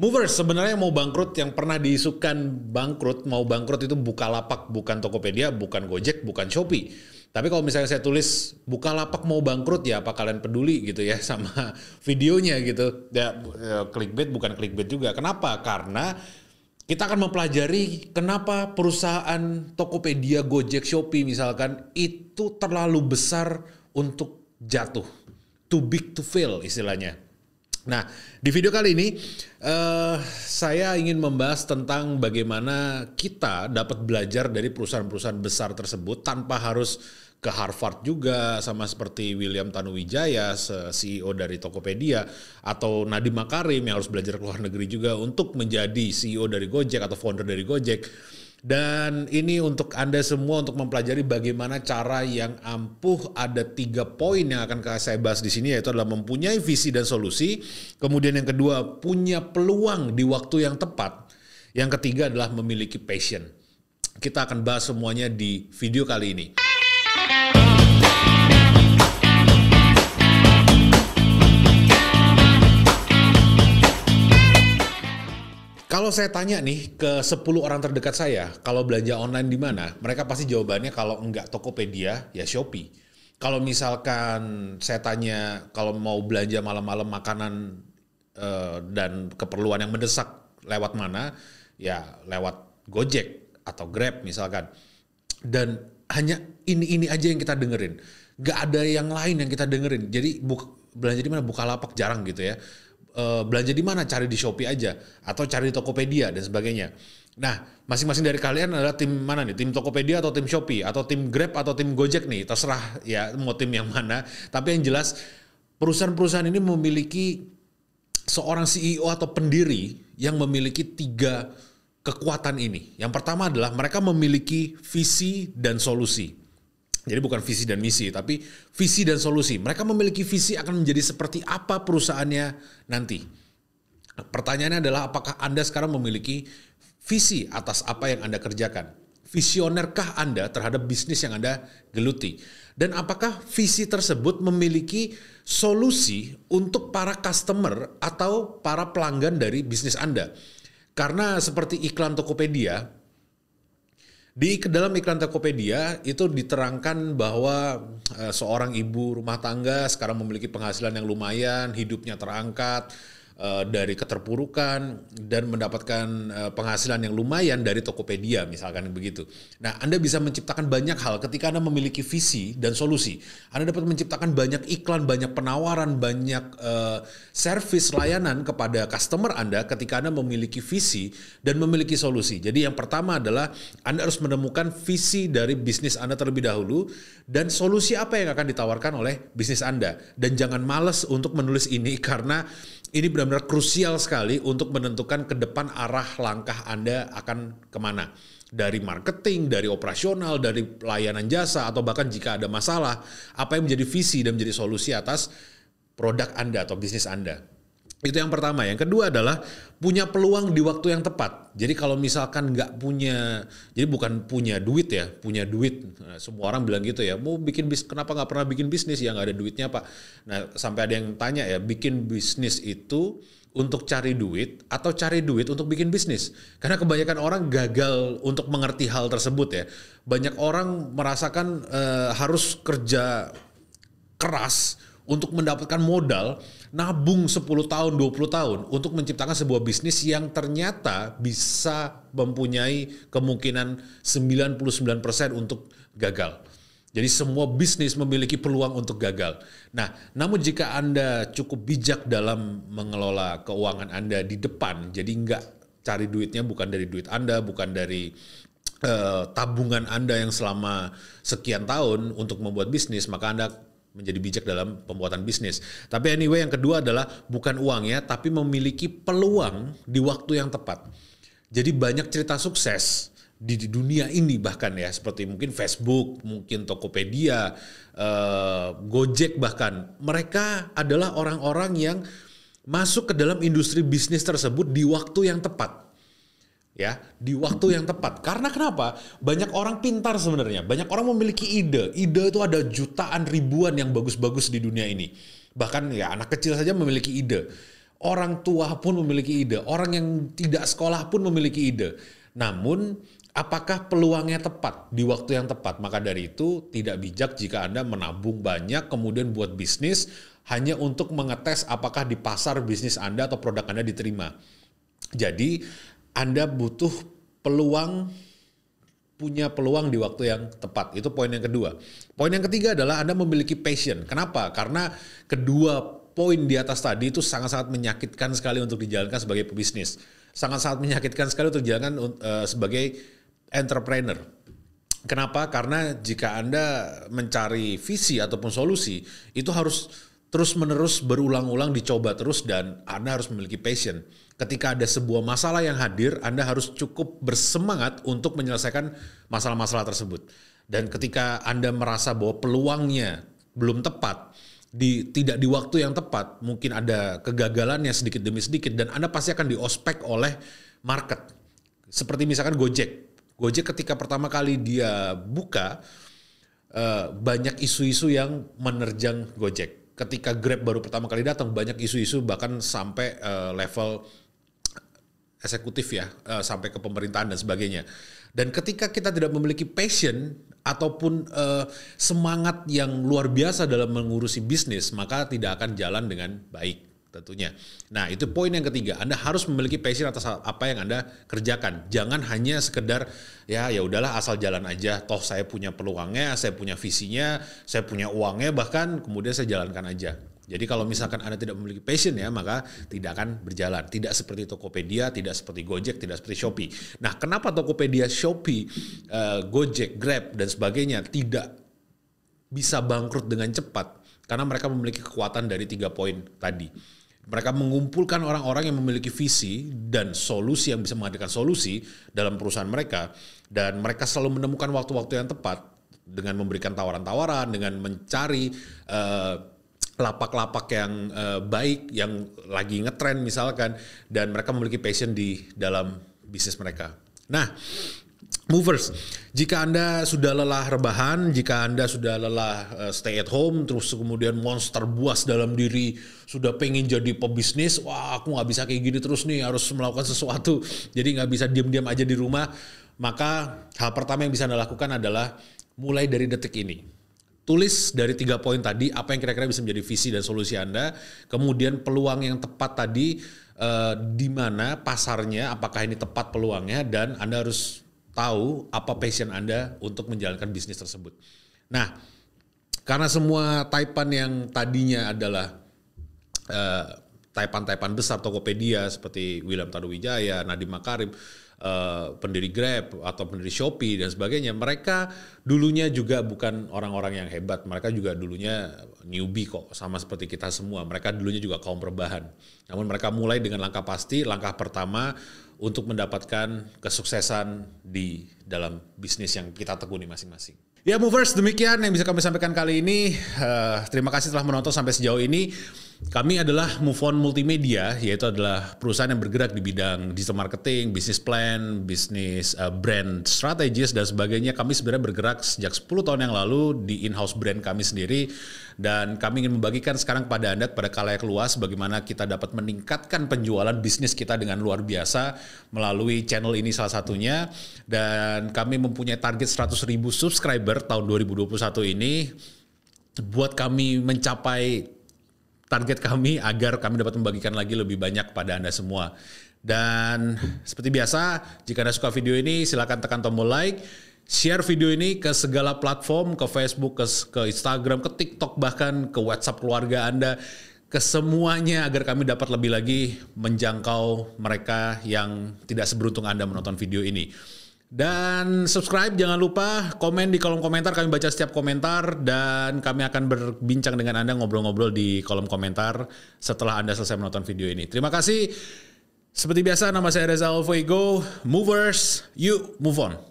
Movers sebenarnya mau bangkrut yang pernah diisukan bangkrut mau bangkrut itu buka lapak bukan Tokopedia bukan Gojek bukan Shopee. Tapi kalau misalnya saya tulis buka lapak mau bangkrut ya apa kalian peduli gitu ya sama videonya gitu. Ya, ya clickbait bukan clickbait juga. Kenapa? Karena kita akan mempelajari kenapa perusahaan Tokopedia Gojek Shopee misalkan itu terlalu besar untuk jatuh. Too big to fail istilahnya Nah, di video kali ini uh, saya ingin membahas tentang bagaimana kita dapat belajar dari perusahaan-perusahaan besar tersebut tanpa harus ke Harvard juga sama seperti William Tanuwijaya CEO dari Tokopedia atau Nadiem Makarim yang harus belajar ke luar negeri juga untuk menjadi CEO dari Gojek atau founder dari Gojek dan ini untuk Anda semua untuk mempelajari bagaimana cara yang ampuh ada tiga poin yang akan saya bahas di sini yaitu adalah mempunyai visi dan solusi. Kemudian yang kedua punya peluang di waktu yang tepat. Yang ketiga adalah memiliki passion. Kita akan bahas semuanya di video kali ini. Kalau saya tanya nih ke 10 orang terdekat saya, kalau belanja online di mana? Mereka pasti jawabannya kalau enggak Tokopedia, ya Shopee. Kalau misalkan saya tanya kalau mau belanja malam-malam makanan uh, dan keperluan yang mendesak lewat mana? Ya lewat Gojek atau Grab misalkan. Dan hanya ini-ini aja yang kita dengerin. Gak ada yang lain yang kita dengerin. Jadi buk, belanja di mana? Bukalapak jarang gitu ya uh, belanja di mana? Cari di Shopee aja atau cari di Tokopedia dan sebagainya. Nah, masing-masing dari kalian adalah tim mana nih? Tim Tokopedia atau tim Shopee atau tim Grab atau tim Gojek nih? Terserah ya mau tim yang mana. Tapi yang jelas perusahaan-perusahaan ini memiliki seorang CEO atau pendiri yang memiliki tiga kekuatan ini. Yang pertama adalah mereka memiliki visi dan solusi. Jadi bukan visi dan misi, tapi visi dan solusi. Mereka memiliki visi akan menjadi seperti apa perusahaannya nanti. Pertanyaannya adalah apakah Anda sekarang memiliki visi atas apa yang Anda kerjakan? Visionerkah Anda terhadap bisnis yang Anda geluti? Dan apakah visi tersebut memiliki solusi untuk para customer atau para pelanggan dari bisnis Anda? Karena seperti iklan Tokopedia, di dalam iklan Tokopedia itu diterangkan bahwa uh, seorang ibu rumah tangga sekarang memiliki penghasilan yang lumayan, hidupnya terangkat, uh, dari keterpurukan dan mendapatkan uh, penghasilan yang lumayan dari Tokopedia misalkan begitu. Nah, Anda bisa menciptakan banyak hal ketika Anda memiliki visi dan solusi. Anda dapat menciptakan banyak iklan, banyak penawaran, banyak uh, service layanan kepada customer Anda ketika Anda memiliki visi dan memiliki solusi. Jadi yang pertama adalah Anda harus menemukan visi dari bisnis Anda terlebih dahulu dan solusi apa yang akan ditawarkan oleh bisnis Anda. Dan jangan males untuk menulis ini karena ini benar-benar krusial sekali untuk menentukan ke depan arah langkah Anda akan ke mana. Dari marketing, dari operasional, dari pelayanan jasa, atau bahkan jika ada masalah, apa yang menjadi visi dan menjadi solusi atas produk Anda atau bisnis Anda. Itu yang pertama. Yang kedua adalah punya peluang di waktu yang tepat. Jadi kalau misalkan nggak punya, jadi bukan punya duit ya, punya duit. Nah, semua orang bilang gitu ya, mau bikin bis, kenapa nggak pernah bikin bisnis ya nggak ada duitnya pak. Nah sampai ada yang tanya ya, bikin bisnis itu untuk cari duit atau cari duit untuk bikin bisnis. Karena kebanyakan orang gagal untuk mengerti hal tersebut ya. Banyak orang merasakan uh, harus kerja keras untuk mendapatkan modal nabung 10 tahun, 20 tahun untuk menciptakan sebuah bisnis yang ternyata bisa mempunyai kemungkinan 99% untuk gagal. Jadi semua bisnis memiliki peluang untuk gagal. Nah, namun jika Anda cukup bijak dalam mengelola keuangan Anda di depan, jadi nggak cari duitnya bukan dari duit Anda, bukan dari uh, tabungan Anda yang selama sekian tahun untuk membuat bisnis, maka Anda menjadi bijak dalam pembuatan bisnis. Tapi anyway yang kedua adalah bukan uang ya, tapi memiliki peluang di waktu yang tepat. Jadi banyak cerita sukses di, dunia ini bahkan ya seperti mungkin Facebook, mungkin Tokopedia, uh, Gojek bahkan mereka adalah orang-orang yang masuk ke dalam industri bisnis tersebut di waktu yang tepat ya di waktu yang tepat. Karena kenapa? Banyak orang pintar sebenarnya, banyak orang memiliki ide. Ide itu ada jutaan ribuan yang bagus-bagus di dunia ini. Bahkan ya anak kecil saja memiliki ide. Orang tua pun memiliki ide, orang yang tidak sekolah pun memiliki ide. Namun, apakah peluangnya tepat di waktu yang tepat? Maka dari itu, tidak bijak jika Anda menabung banyak, kemudian buat bisnis hanya untuk mengetes apakah di pasar bisnis Anda atau produk Anda diterima. Jadi, Anda butuh peluang punya peluang di waktu yang tepat. Itu poin yang kedua. Poin yang ketiga adalah Anda memiliki passion. Kenapa? Karena kedua poin di atas tadi itu sangat-sangat menyakitkan sekali untuk dijalankan sebagai pebisnis. Sangat-sangat menyakitkan sekali untuk dijalankan uh, sebagai entrepreneur. Kenapa? Karena jika Anda mencari visi ataupun solusi, itu harus terus-menerus berulang-ulang dicoba terus dan Anda harus memiliki passion. Ketika ada sebuah masalah yang hadir, Anda harus cukup bersemangat untuk menyelesaikan masalah-masalah tersebut. Dan ketika Anda merasa bahwa peluangnya belum tepat, di tidak di waktu yang tepat, mungkin ada kegagalannya sedikit demi sedikit dan Anda pasti akan diospek oleh market. Seperti misalkan Gojek. Gojek ketika pertama kali dia buka uh, banyak isu-isu yang menerjang Gojek. Ketika Grab baru pertama kali datang banyak isu-isu bahkan sampai uh, level eksekutif ya, uh, sampai ke pemerintahan dan sebagainya. Dan ketika kita tidak memiliki passion ataupun uh, semangat yang luar biasa dalam mengurusi bisnis, maka tidak akan jalan dengan baik tentunya. Nah, itu poin yang ketiga. Anda harus memiliki passion atas apa yang Anda kerjakan. Jangan hanya sekedar ya ya udahlah asal jalan aja. Toh saya punya peluangnya, saya punya visinya, saya punya uangnya bahkan kemudian saya jalankan aja. Jadi kalau misalkan Anda tidak memiliki passion ya, maka tidak akan berjalan. Tidak seperti Tokopedia, tidak seperti Gojek, tidak seperti Shopee. Nah, kenapa Tokopedia, Shopee, uh, Gojek, Grab, dan sebagainya tidak bisa bangkrut dengan cepat? Karena mereka memiliki kekuatan dari tiga poin tadi. Mereka mengumpulkan orang-orang yang memiliki visi dan solusi yang bisa menghadirkan solusi dalam perusahaan mereka. Dan mereka selalu menemukan waktu-waktu yang tepat dengan memberikan tawaran-tawaran, dengan mencari uh, lapak-lapak yang uh, baik yang lagi ngetren misalkan dan mereka memiliki passion di dalam bisnis mereka. Nah, movers, jika Anda sudah lelah rebahan, jika Anda sudah lelah uh, stay at home, terus kemudian monster buas dalam diri sudah pengen jadi pebisnis, wah aku nggak bisa kayak gini terus nih, harus melakukan sesuatu, jadi nggak bisa diam-diam aja di rumah, maka hal pertama yang bisa Anda lakukan adalah mulai dari detik ini. Tulis dari tiga poin tadi apa yang kira-kira bisa menjadi visi dan solusi Anda, kemudian peluang yang tepat tadi eh, di mana pasarnya, apakah ini tepat peluangnya dan Anda harus tahu apa passion Anda untuk menjalankan bisnis tersebut. Nah, karena semua taipan yang tadinya adalah eh, taipan-taipan besar Tokopedia seperti William Taruwijaya, Nadiem Makarim, uh, pendiri Grab atau pendiri Shopee dan sebagainya, mereka dulunya juga bukan orang-orang yang hebat. Mereka juga dulunya newbie kok, sama seperti kita semua. Mereka dulunya juga kaum perubahan. Namun mereka mulai dengan langkah pasti, langkah pertama untuk mendapatkan kesuksesan di dalam bisnis yang kita tekuni masing-masing. Ya movers, demikian yang bisa kami sampaikan kali ini. Uh, terima kasih telah menonton sampai sejauh ini. Kami adalah Move On Multimedia, yaitu adalah perusahaan yang bergerak di bidang digital marketing, bisnis plan, bisnis uh, brand strategis dan sebagainya. Kami sebenarnya bergerak sejak 10 tahun yang lalu di in-house brand kami sendiri. Dan kami ingin membagikan sekarang kepada Anda pada kalayak luas bagaimana kita dapat meningkatkan penjualan bisnis kita dengan luar biasa melalui channel ini salah satunya. Dan kami mempunyai target 100 ribu subscriber tahun 2021 ini. Buat kami mencapai target kami agar kami dapat membagikan lagi lebih banyak pada Anda semua. Dan seperti biasa, jika Anda suka video ini, silakan tekan tombol like, share video ini ke segala platform, ke Facebook, ke, ke Instagram, ke TikTok, bahkan ke WhatsApp keluarga Anda, ke semuanya agar kami dapat lebih lagi menjangkau mereka yang tidak seberuntung Anda menonton video ini. Dan subscribe jangan lupa, komen di kolom komentar, kami baca setiap komentar dan kami akan berbincang dengan Anda ngobrol-ngobrol di kolom komentar setelah Anda selesai menonton video ini. Terima kasih. Seperti biasa nama saya Reza Alfuego, Movers, you move on.